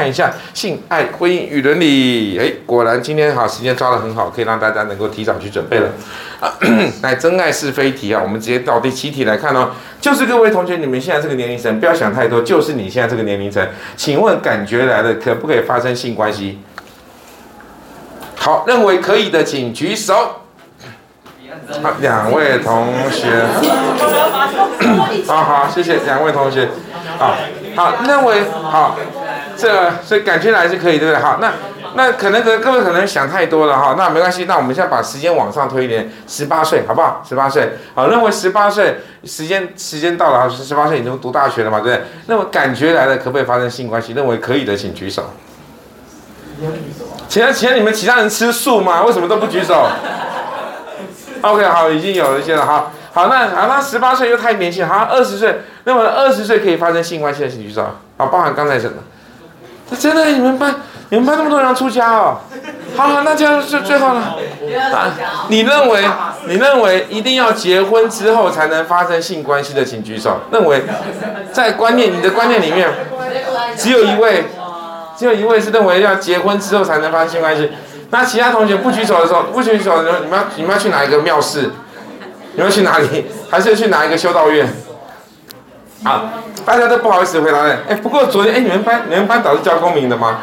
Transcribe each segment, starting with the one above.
看一下性爱、婚姻与伦理。哎，果然今天好时间抓得很好，可以让大家能够提早去准备了。啊，来真爱是非题啊，我们直接到第七题来看哦。就是各位同学，你们现在这个年龄层，不要想太多，就是你现在这个年龄层，请问感觉来了，可不可以发生性关系？好，认为可以的请举手。好，两位同学。好好，谢谢两位同学。好，好，认为好。这个，所以感觉来是可以，对不对？好，那那可能各各位可能想太多了哈，那没关系，那我们现在把时间往上推一点，十八岁好不好？十八岁，好，认为十八岁时间时间到了，十八岁已经读大学了嘛，对不对？那么感觉来了，可不可以发生性关系？认为可以的，请举手。请请你们其他人吃素吗？为什么都不举手？OK，好，已经有了一些了，好，好，那好，那十八岁又太年轻，好，二十岁，那么二十岁可以发生性关系的，请举手。好，包含刚才什么？真的，你们班你们班那么多人要出家哦？好好，那这样是最后了。啊，你认为你认为一定要结婚之后才能发生性关系的，请举手。认为在观念你的观念里面，只有一位，只有一位是认为要结婚之后才能发生性关系。那其他同学不举手的时候，不举手的时候，你们要你们要去哪一个庙寺？你们要去哪里？还是去哪一个修道院？好，大家都不好意思回答嘞。哎，不过昨天，哎，你们班你们班导是教公民的吗？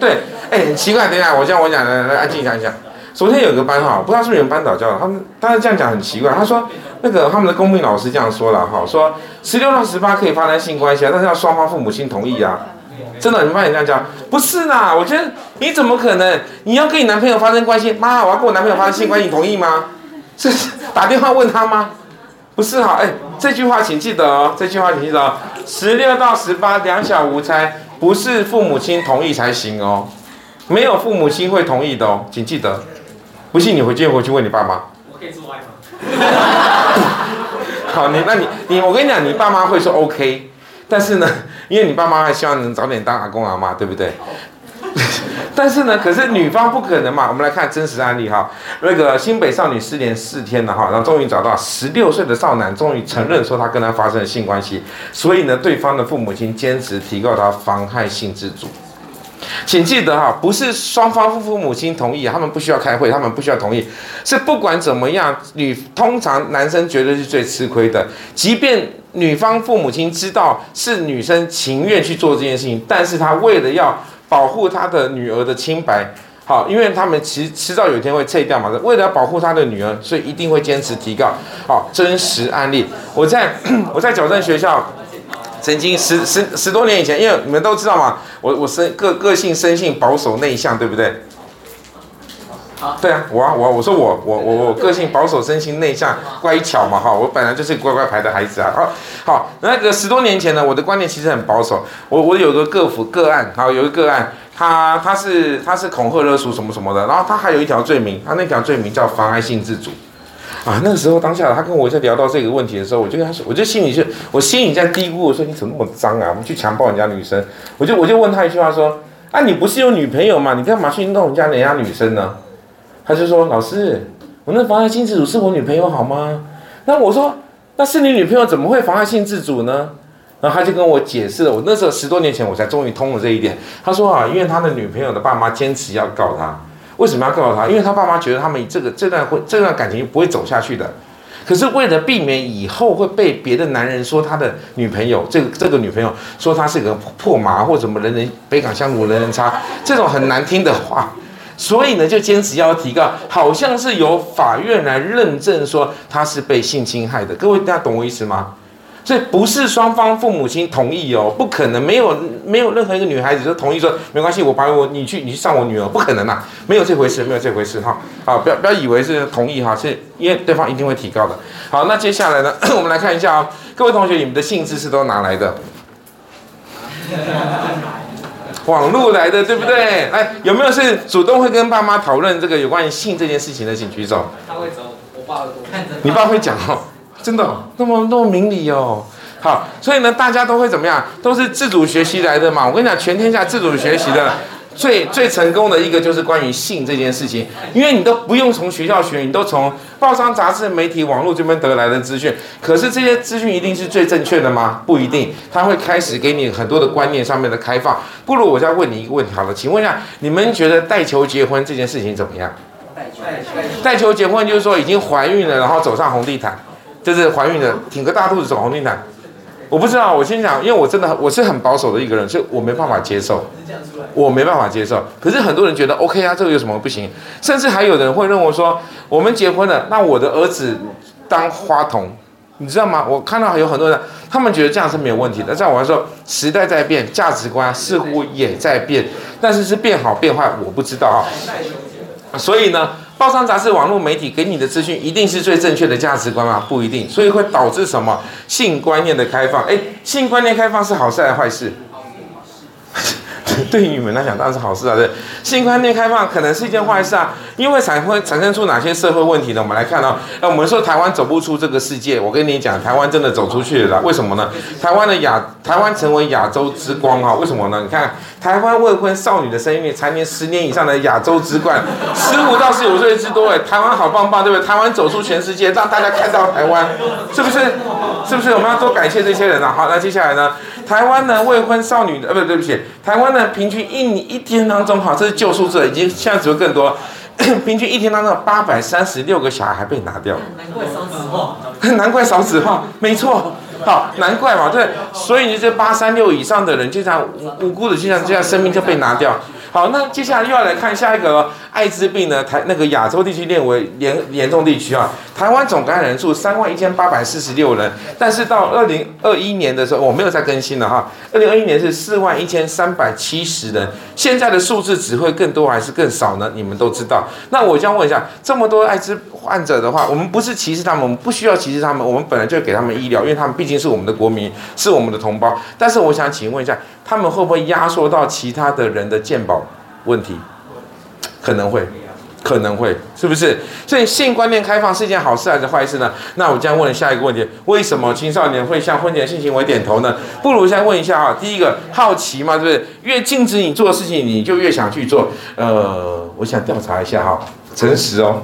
对。哎，很奇怪，等一下，我这样我讲，来来安静一下，一下。昨天有个班哈，不知道是不是你们班导教的，他们他是这样讲很奇怪。他说那个他们的公民老师这样说了哈，说十六到十八可以发生性关系啊，但是要双方父母亲同意啊。真的，你们班也这样讲？不是啦，我觉得你怎么可能？你要跟你男朋友发生关系，妈，我要跟我男朋友发生性关系，你同意吗？是打电话问他吗？不是哈，哎，这句话请记得哦，这句话请记得哦。十六到十八两小无猜，不是父母亲同意才行哦，没有父母亲会同意的哦，请记得。不信你回去回去问你爸妈。我可以做爱吗？好，你那你你我跟你讲，你爸妈会说 OK，但是呢，因为你爸妈还希望能早点当阿公阿妈，对不对？但是呢，可是女方不可能嘛。我们来看真实案例哈，那个新北少女失联四天了哈，然后终于找到十六岁的少男，终于承认说他跟他发生了性关系，所以呢，对方的父母亲坚持提告他妨害性自主。请记得哈，不是双方父母亲同意，他们不需要开会，他们不需要同意，是不管怎么样，女通常男生绝对是最吃亏的，即便女方父母亲知道是女生情愿去做这件事情，但是他为了要保护他的女儿的清白，好，因为他们迟迟早有一天会撤掉嘛。为了保护他的女儿，所以一定会坚持提告。好，真实案例，我在 我在矫正学校，曾经十十十多年以前，因为你们都知道嘛，我我生个个性生性保守内向，对不对？对啊，我啊我啊我说我我我我个性保守，生性内向，乖巧嘛哈，我本来就是乖乖牌的孩子啊。好，好，那个十多年前呢，我的观念其实很保守。我我有个个府个案，好，有一个个案，他他是他是恐吓勒索什么什么的，然后他还有一条罪名，他那条罪名叫妨碍性自主。啊，那个时候当下他跟我在聊到这个问题的时候，我就跟他说，我就心里就我心里在嘀咕，我说你怎么那么脏啊？我们去强暴人家女生，我就我就问他一句话说，啊，你不是有女朋友吗？你干嘛去弄人家人家女生呢？他就说：“老师，我那妨碍性自主是我女朋友好吗？”那我说：“那是你女朋友，怎么会妨碍性自主呢？”然后他就跟我解释了。我那时候十多年前我才终于通了这一点。他说：“啊，因为他的女朋友的爸妈坚持要告他，为什么要告他？因为他爸妈觉得他们这个这段会这段感情不会走下去的。可是为了避免以后会被别的男人说他的女朋友这个这个女朋友说他是个破麻或什么人人北港香炉人人差这种很难听的话。”所以呢，就坚持要提告，好像是由法院来认证说他是被性侵害的。各位大家懂我意思吗？所以不是双方父母亲同意哦，不可能，没有没有任何一个女孩子就同意说没关系，我把我你去你去上我女儿，不可能呐，没有这回事，没有这回事哈。好，不要不要以为是同意哈，是因为对方一定会提告的。好，那接下来呢，我们来看一下啊，各位同学，你们的性知识都哪来的？网络来的，对不对？哎，有没有是主动会跟爸妈讨论这个有关于性这件事情的，请举手。他会走，我爸会看着。你爸会讲哦，真的，那么那么明理哦。好，所以呢，大家都会怎么样？都是自主学习来的嘛。我跟你讲，全天下自主学习的最最成功的一个就是关于性这件事情，因为你都不用从学校学，你都从报章、杂志、媒体、网络这边得来的资讯，可是这些资讯一定是最正确的吗？不一定，他会开始给你很多的观念上面的开放。不如我再问你一个问题好了，请问一下，你们觉得带球结婚这件事情怎么样？带球结婚就是说已经怀孕了，然后走上红地毯，就是怀孕了，挺个大肚子走红地毯。我不知道，我先讲，因为我真的我是很保守的一个人，所以我没办法接受，我没办法接受。可是很多人觉得 OK 啊，这个有什么不行？甚至还有人会认为说，我们结婚了，那我的儿子当花童，你知道吗？我看到有很多人，他们觉得这样是没有问题的。在我来说，时代在变，价值观似乎也在变，但是是变好变坏，我不知道啊。所以呢？报章、杂志、网络媒体给你的资讯，一定是最正确的价值观吗？不一定，所以会导致什么？性观念的开放。哎，性观念开放是好事还是坏事？对于你们来讲当然是好事啊，对。性观念开放可能是一件坏事啊，因为产会产生出哪些社会问题呢？我们来看哦。那，我们说台湾走不出这个世界，我跟你讲，台湾真的走出去了。为什么呢？台湾的亚，台湾成为亚洲之光啊！为什么呢？你看，台湾未婚少女的生育率蝉联十年以上的亚洲之冠，十五到十五岁之多，哎，台湾好棒棒，对不对？台湾走出全世界，让大家看到台湾，是不是？是不是？我们要多感谢这些人啊！好，那接下来呢？台湾的，未婚少女的，呃，不对不起，台湾的，平均一一天当中，哈，这是旧数字，已经现在只会更多，平均一天当中八百三十六个小孩还被拿掉，难怪少子化，难怪少子化，没错，好，难怪嘛，对，所以你这八三六以上的人，经常无无辜的，就这样这样生命就被拿掉。好，那接下来又要来看下一个了艾滋病呢？台那个亚洲地区列为严严重地区啊。台湾总感染人数三万一千八百四十六人，但是到二零二一年的时候，我没有再更新了哈。二零二一年是四万一千三百七十人，现在的数字只会更多还是更少呢？你们都知道。那我将问一下，这么多艾滋患者的话，我们不是歧视他们，我们不需要歧视他们，我们本来就给他们医疗，因为他们毕竟是我们的国民，是我们的同胞。但是我想请问一下。他们会不会压缩到其他的人的健保问题？可能会，可能会，是不是？所以性观念开放是一件好事还是坏事呢？那我将问下一个问题：为什么青少年会向婚前性行为点头呢？不如先问一下啊，第一个好奇嘛，对不对？越禁止你做的事情，你就越想去做。呃，我想调查一下哈，诚实哦，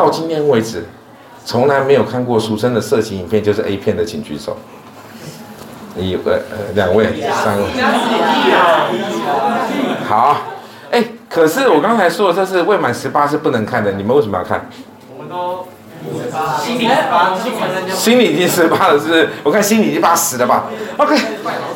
到今天为止，从来没有看过俗称的色情影片，就是 A 片的，请举手。一位呃，两位，三位，好，哎，可是我刚才说的这是未满十八是不能看的，你们为什么要看？我们都心里十八，心里已经十八了，是不是？我看心里已经八十了吧？OK，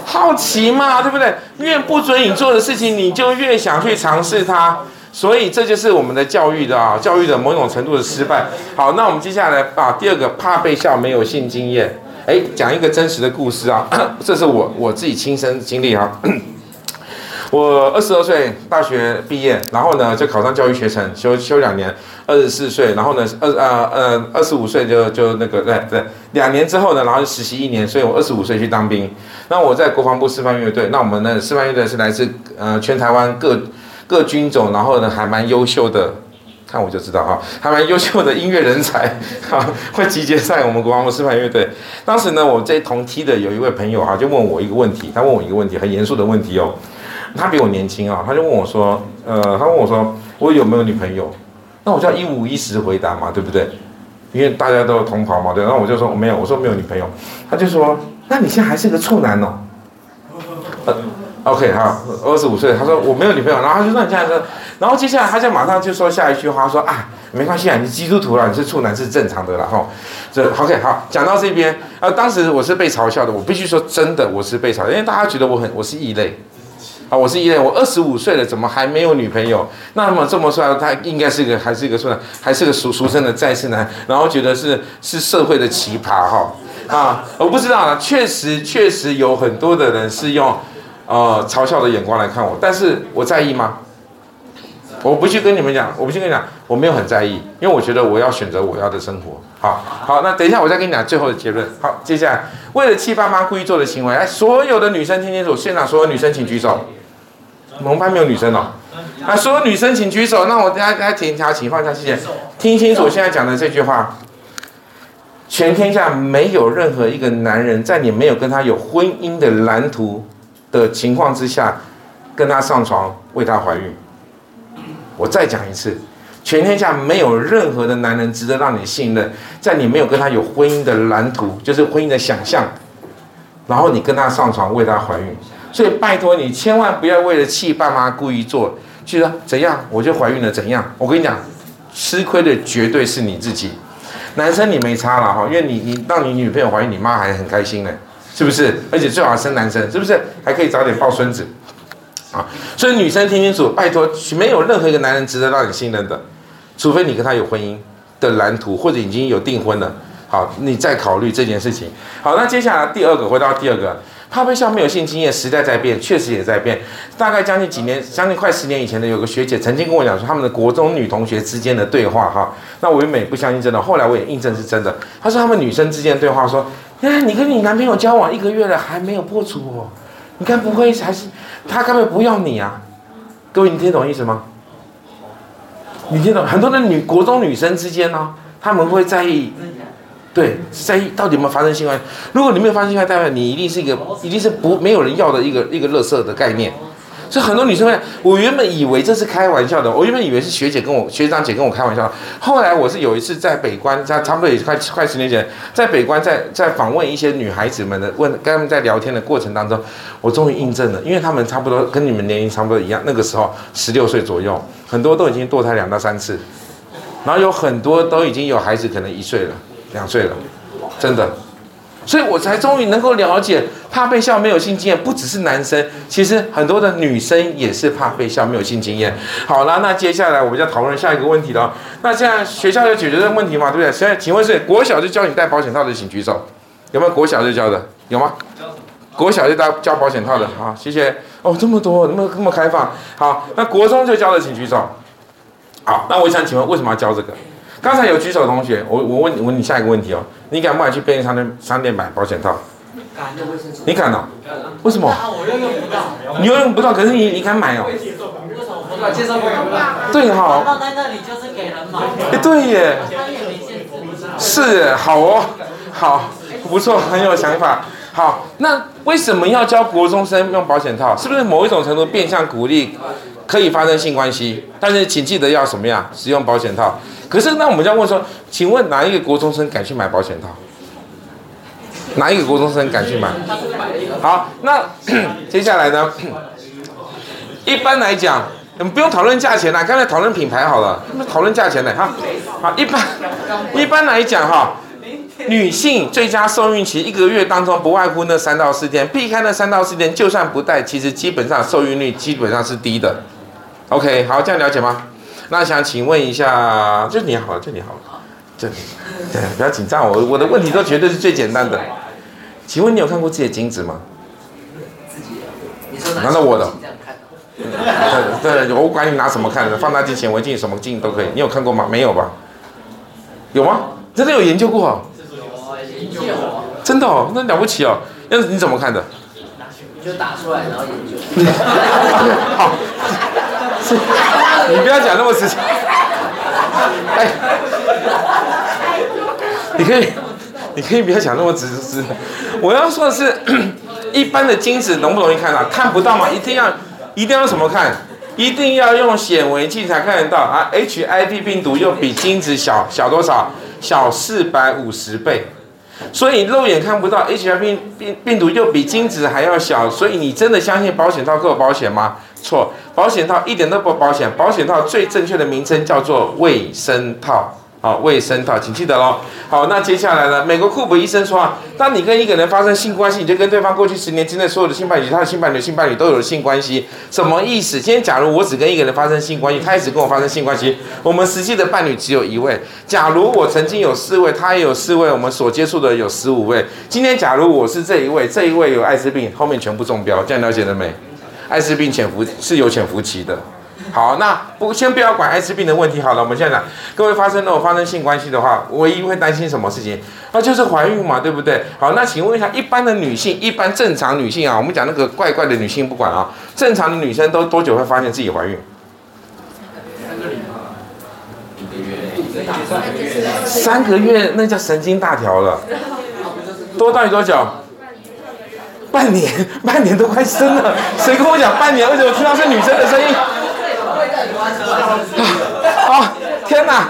好奇嘛，对不对？越不准你做的事情，你就越想去尝试它，所以这就是我们的教育的啊，教育的某种程度的失败。好，那我们接下来啊，第二个怕被笑，没有性经验。哎，讲一个真实的故事啊，这是我我自己亲身经历啊。我二十二岁大学毕业，然后呢就考上教育学程，修修两年，二十四岁，然后呢二呃呃二十五岁就就那个对对，两年之后呢，然后就实习一年，所以我二十五岁去当兵。那我在国防部示范乐队，那我们的示范乐队是来自呃全台湾各各军种，然后呢还蛮优秀的。看我就知道哈，还蛮优秀的音乐人才 哈，会集结在我们国防部示范乐队。当时呢，我这同梯的有一位朋友哈，就问我一个问题，他问我一个问题，很严肃的问题哦。他比我年轻啊，他就问我说，呃，他问我说，我有没有女朋友？那我就要一五一十回答嘛，对不对？因为大家都有同袍嘛，对。然后我就说我没有，我说没有女朋友。他就说，那你现在还是个处男哦。OK，好，二十五岁，他说我没有女朋友，然后他就说你这样说，然后接下来他就马上就说下一句话，说啊，没关系啊，你基督徒了，你是处男是正常的了哈。这 OK，好，讲到这边，呃，当时我是被嘲笑的，我必须说真的，我是被嘲笑，因为大家觉得我很我是异类，啊，我是异类，我二十五岁了，怎么还没有女朋友？那么这么说来，他应该是个还是一个处男，还是个俗俗称的再世男，然后觉得是是社会的奇葩哈啊，我不知道啊，确实确实有很多的人是用。呃，嘲笑的眼光来看我，但是我在意吗？我不去跟你们讲，我不去跟你讲，我没有很在意，因为我觉得我要选择我要的生活。好，好，那等一下我再跟你讲最后的结论。好，接下来为了气爸妈故意做的行为，来，所有的女生听清楚，现场所有女生请举手。我们班没有女生哦，啊，所有女生请举手。那我等下大家停一下，请放下，谢谢。听清楚现在讲的这句话，全天下没有任何一个男人在你没有跟他有婚姻的蓝图的情况之下，跟他上床为他怀孕，我再讲一次，全天下没有任何的男人值得让你信任，在你没有跟他有婚姻的蓝图，就是婚姻的想象，然后你跟他上床为他怀孕，所以拜托你千万不要为了气爸妈故意做，就说怎样我就怀孕了怎样？我跟你讲，吃亏的绝对是你自己。男生你没差了哈，因为你你让你女朋友怀孕，你妈还很开心呢，是不是？而且最好生男生，是不是？还可以早点抱孙子，啊，所以女生听清楚，拜托，没有任何一个男人值得让你信任的。除非你跟他有婚姻的蓝图，或者已经有订婚了，好，你再考虑这件事情。好，那接下来第二个，回到第二个，怕被笑没有性经验，时代在变，确实也在变。大概将近几年，将近快十年以前的，有个学姐曾经跟我讲说，他们的国中女同学之间的对话，哈，那我原本不相信真的，后来我也印证是真的。她说他们女生之间的对话说，那，你跟你男朋友交往一个月了，还没有破处哦，你该不会还是他根本不要你啊？各位，你听懂意思吗？你听懂？很多的女国中女生之间呢、她，们会在意，对，在意到底有没有发生性关系。如果你没有发生性关系，代表你一定是一个，一定是不没有人要的一个一个垃圾的概念。所以很多女生会，我原本以为这是开玩笑的，我原本以为是学姐跟我学长姐跟我开玩笑。后来我是有一次在北关，在差不多也快快十年前，在北关在在访问一些女孩子们的问，跟他们在聊天的过程当中，我终于印证了，因为他们差不多跟你们年龄差不多一样，那个时候十六岁左右，很多都已经堕胎两到三次，然后有很多都已经有孩子，可能一岁了、两岁了，真的。所以我才终于能够了解，怕被笑没有性经验，不只是男生，其实很多的女生也是怕被笑没有性经验。好了，那接下来我们就讨论下一个问题了。那现在学校有解决这个问题吗？对不对？现在请问是国小就教你戴保险套的，请举手。有没有国小就教的？有吗？国小就教教保险套的。好，谢谢。哦，这么多，那么这么开放。好，那国中就教的，请举手。好，那我想请问，为什么要教这个？刚才有举手的同学，我我问你问你下一个问题哦，你敢不敢去便利商店商店买保险套？敢，你敢哦？为什么？我又用不到。你又用不到，可是你你敢买哦？为什么不敢接受？对哈。放在那里就是给人买。哎，对耶。是，好哦，好，不错，很有想法。好，那为什么要教国中生用保险套？是不是某一种程度变相鼓励可以发生性关系？但是请记得要什么样？使用保险套。可是，那我们就要问说，请问哪一个国中生敢去买保险套？哪一个国中生敢去买？好，那 接下来呢？一般来讲，我们不用讨论价钱啦，刚才讨论品牌好了，讨论价钱的哈。好，一般 一般来讲哈，女性最佳受孕期一个月当中不外乎那三到四天，避开那三到四天，就算不戴，其实基本上受孕率基本上是低的。OK，好，这样了解吗？那想请问一下，就你好，就你好，这里，对，不要紧张，我我的问题都绝对是最简单的。请问你有看过自己的精子吗？自己的，难道我的？对对，我管你拿什么看的，放大镜、显微镜什么镜都可以。你有看过吗？没有吧？有吗？真的有研究过？研究真的哦，那了不起哦。那你怎么看的？就打出来，然后研究。好。你不要讲那么直接，哎，你可以，你可以不要讲那么直直。我要说的是，一般的精子容不容易看到？看不到吗？一定要，一定要什么看？一定要用显微镜才看得到啊！HIV 病毒又比精子小小多少？小四百五十倍。所以肉眼看不到 HIV 病病病毒又比精子还要小，所以你真的相信保险套够保险吗？错，保险套一点都不保险。保险套最正确的名称叫做卫生套。好，卫生套，请记得喽。好，那接下来呢？美国库珀医生说啊，当你跟一个人发生性关系，你就跟对方过去十年之内所有的性伴侣、他的性伴侣、性伴侣都有了性关系。什么意思？今天假如我只跟一个人发生性关系，他也只跟我发生性关系，我们实际的伴侣只有一位。假如我曾经有四位，他也有四位，我们所接触的有十五位。今天假如我是这一位，这一位有艾滋病，后面全部中标，这样了解了没？艾滋病潜伏是有潜伏期的。好，那不先不要管艾滋病的问题好了，我们现在讲，各位发生如果发生性关系的话，唯一会担心什么事情？那就是怀孕嘛，对不对？好，那请问一下，一般的女性，一般正常女性啊，我们讲那个怪怪的女性不管啊，正常的女生都多久会发现自己怀孕？三个月，三个月，那叫神经大条了。多到底多久？半年，半年都快生了。谁跟我讲半年？为什么听到是女生的声音？啊，天哪！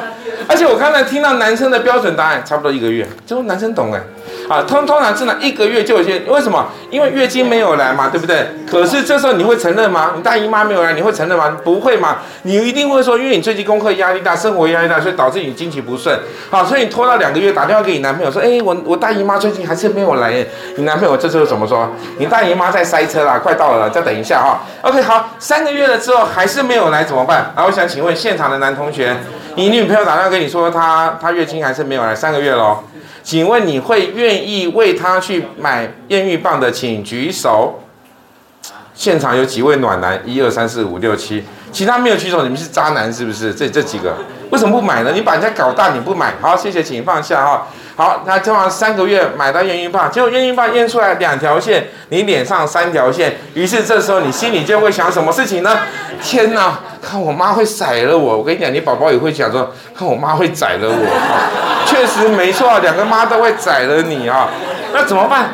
而且我刚才听到男生的标准答案，差不多一个月，这男生懂哎。啊，通通常真的一个月就有些，为什么？因为月经没有来嘛，对不对？可是这时候你会承认吗？你大姨妈没有来，你会承认吗？不会嘛？你一定会说，因为你最近功课压力大，生活压力大，所以导致你经期不顺。好，所以你拖到两个月，打电话给你男朋友说，哎，我我大姨妈最近还是没有来。你男朋友这时候怎么说？你大姨妈在塞车啦，快到了，再等一下哈。OK，好，三个月了之后还是没有来怎么办？啊，我想请问现场的男同学，你女朋友打电话跟你说，她她月经还是没有来，三个月喽。请问你会愿意为他去买验孕棒的，请举手。现场有几位暖男？一二三四五六七，其他没有举手，你们是渣男是不是？这这几个为什么不买呢？你把人家搞大你不买，好，谢谢，请放下哈。好，那通常三个月买到验孕棒，结果验孕棒验出来两条线，你脸上三条线，于是这时候你心里就会想什么事情呢？天哪，看我妈会宰了我！我跟你讲，你宝宝也会想说，看我妈会宰了我。确实没错，两个妈都会宰了你啊，那怎么办？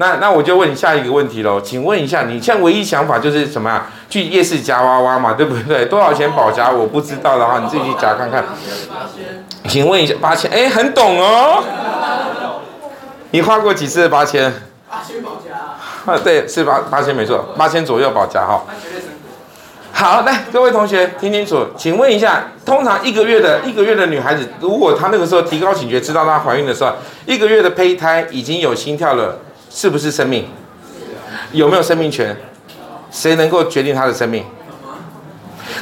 那那我就问你下一个问题喽，请问一下，你现在唯一想法就是什么啊？去夜市夹娃娃嘛，对不对？多少钱保夹？我不知道的话，你自己去夹看看。请问一下，八千？哎，很懂哦。你花过几次八千？八千保夹。啊，对，是八八千没错，八千左右保夹哈。好，来各位同学听清楚，请问一下，通常一个月的一个月的女孩子，如果她那个时候提高警觉，知道她怀孕的时候，一个月的胚胎已经有心跳了。是不是生命？有没有生命权？谁能够决定她的生命？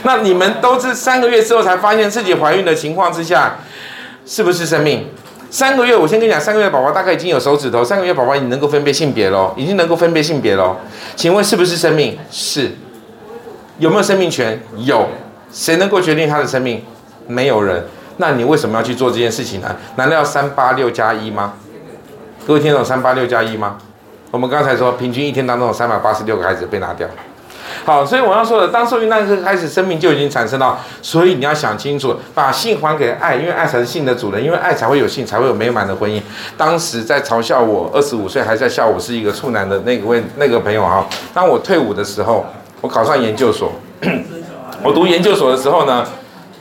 那你们都是三个月之后才发现自己怀孕的情况之下，是不是生命？三个月，我先跟你讲，三个月宝宝大概已经有手指头，三个月宝宝已经能够分辨性别喽，已经能够分辨性别喽。请问是不是生命？是。有没有生命权？有。谁能够决定他的生命？没有人。那你为什么要去做这件事情呢？难道要三八六加一吗？各位听懂三八六加一吗？我们刚才说，平均一天当中有三百八十六个孩子被拿掉。好，所以我要说的，当受孕那一刻开始，生命就已经产生了。所以你要想清楚，把性还给爱，因为爱才是性的主人，因为爱才会有性，才会有美满的婚姻。当时在嘲笑我二十五岁还在笑我是一个处男的那个位那个朋友哈，当我退伍的时候，我考上研究所，我读研究所的时候呢，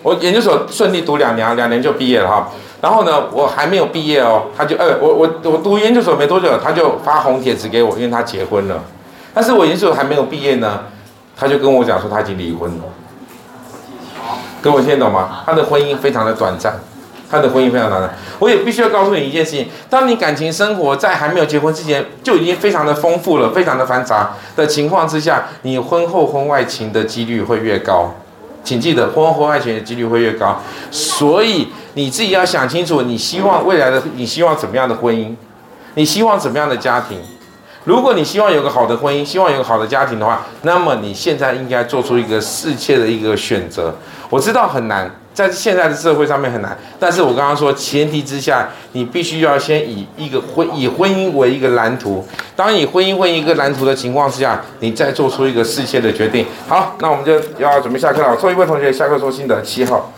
我研究所顺利读两年，两年就毕业了哈。然后呢，我还没有毕业哦，他就呃，我我我读研究所没多久，他就发红帖子给我，因为他结婚了。但是我研究所还没有毕业呢，他就跟我讲说他已经离婚了。各位听得懂吗？他的婚姻非常的短暂，他的婚姻非常短暂。我也必须要告诉你一件事情：当你感情生活在还没有结婚之前就已经非常的丰富了，非常的繁杂的情况之下，你婚后婚外情的几率会越高。请记得，婚后婚外情的几率会越高，所以。你自己要想清楚，你希望未来的，你希望怎么样的婚姻？你希望怎么样的家庭？如果你希望有个好的婚姻，希望有个好的家庭的话，那么你现在应该做出一个适切的一个选择。我知道很难，在现在的社会上面很难，但是我刚刚说前提之下，你必须要先以一个婚以婚姻为一个蓝图。当以婚姻为一个蓝图的情况之下，你再做出一个适切的决定。好，那我们就要准备下课了。最后一位同学下课说心得，七号。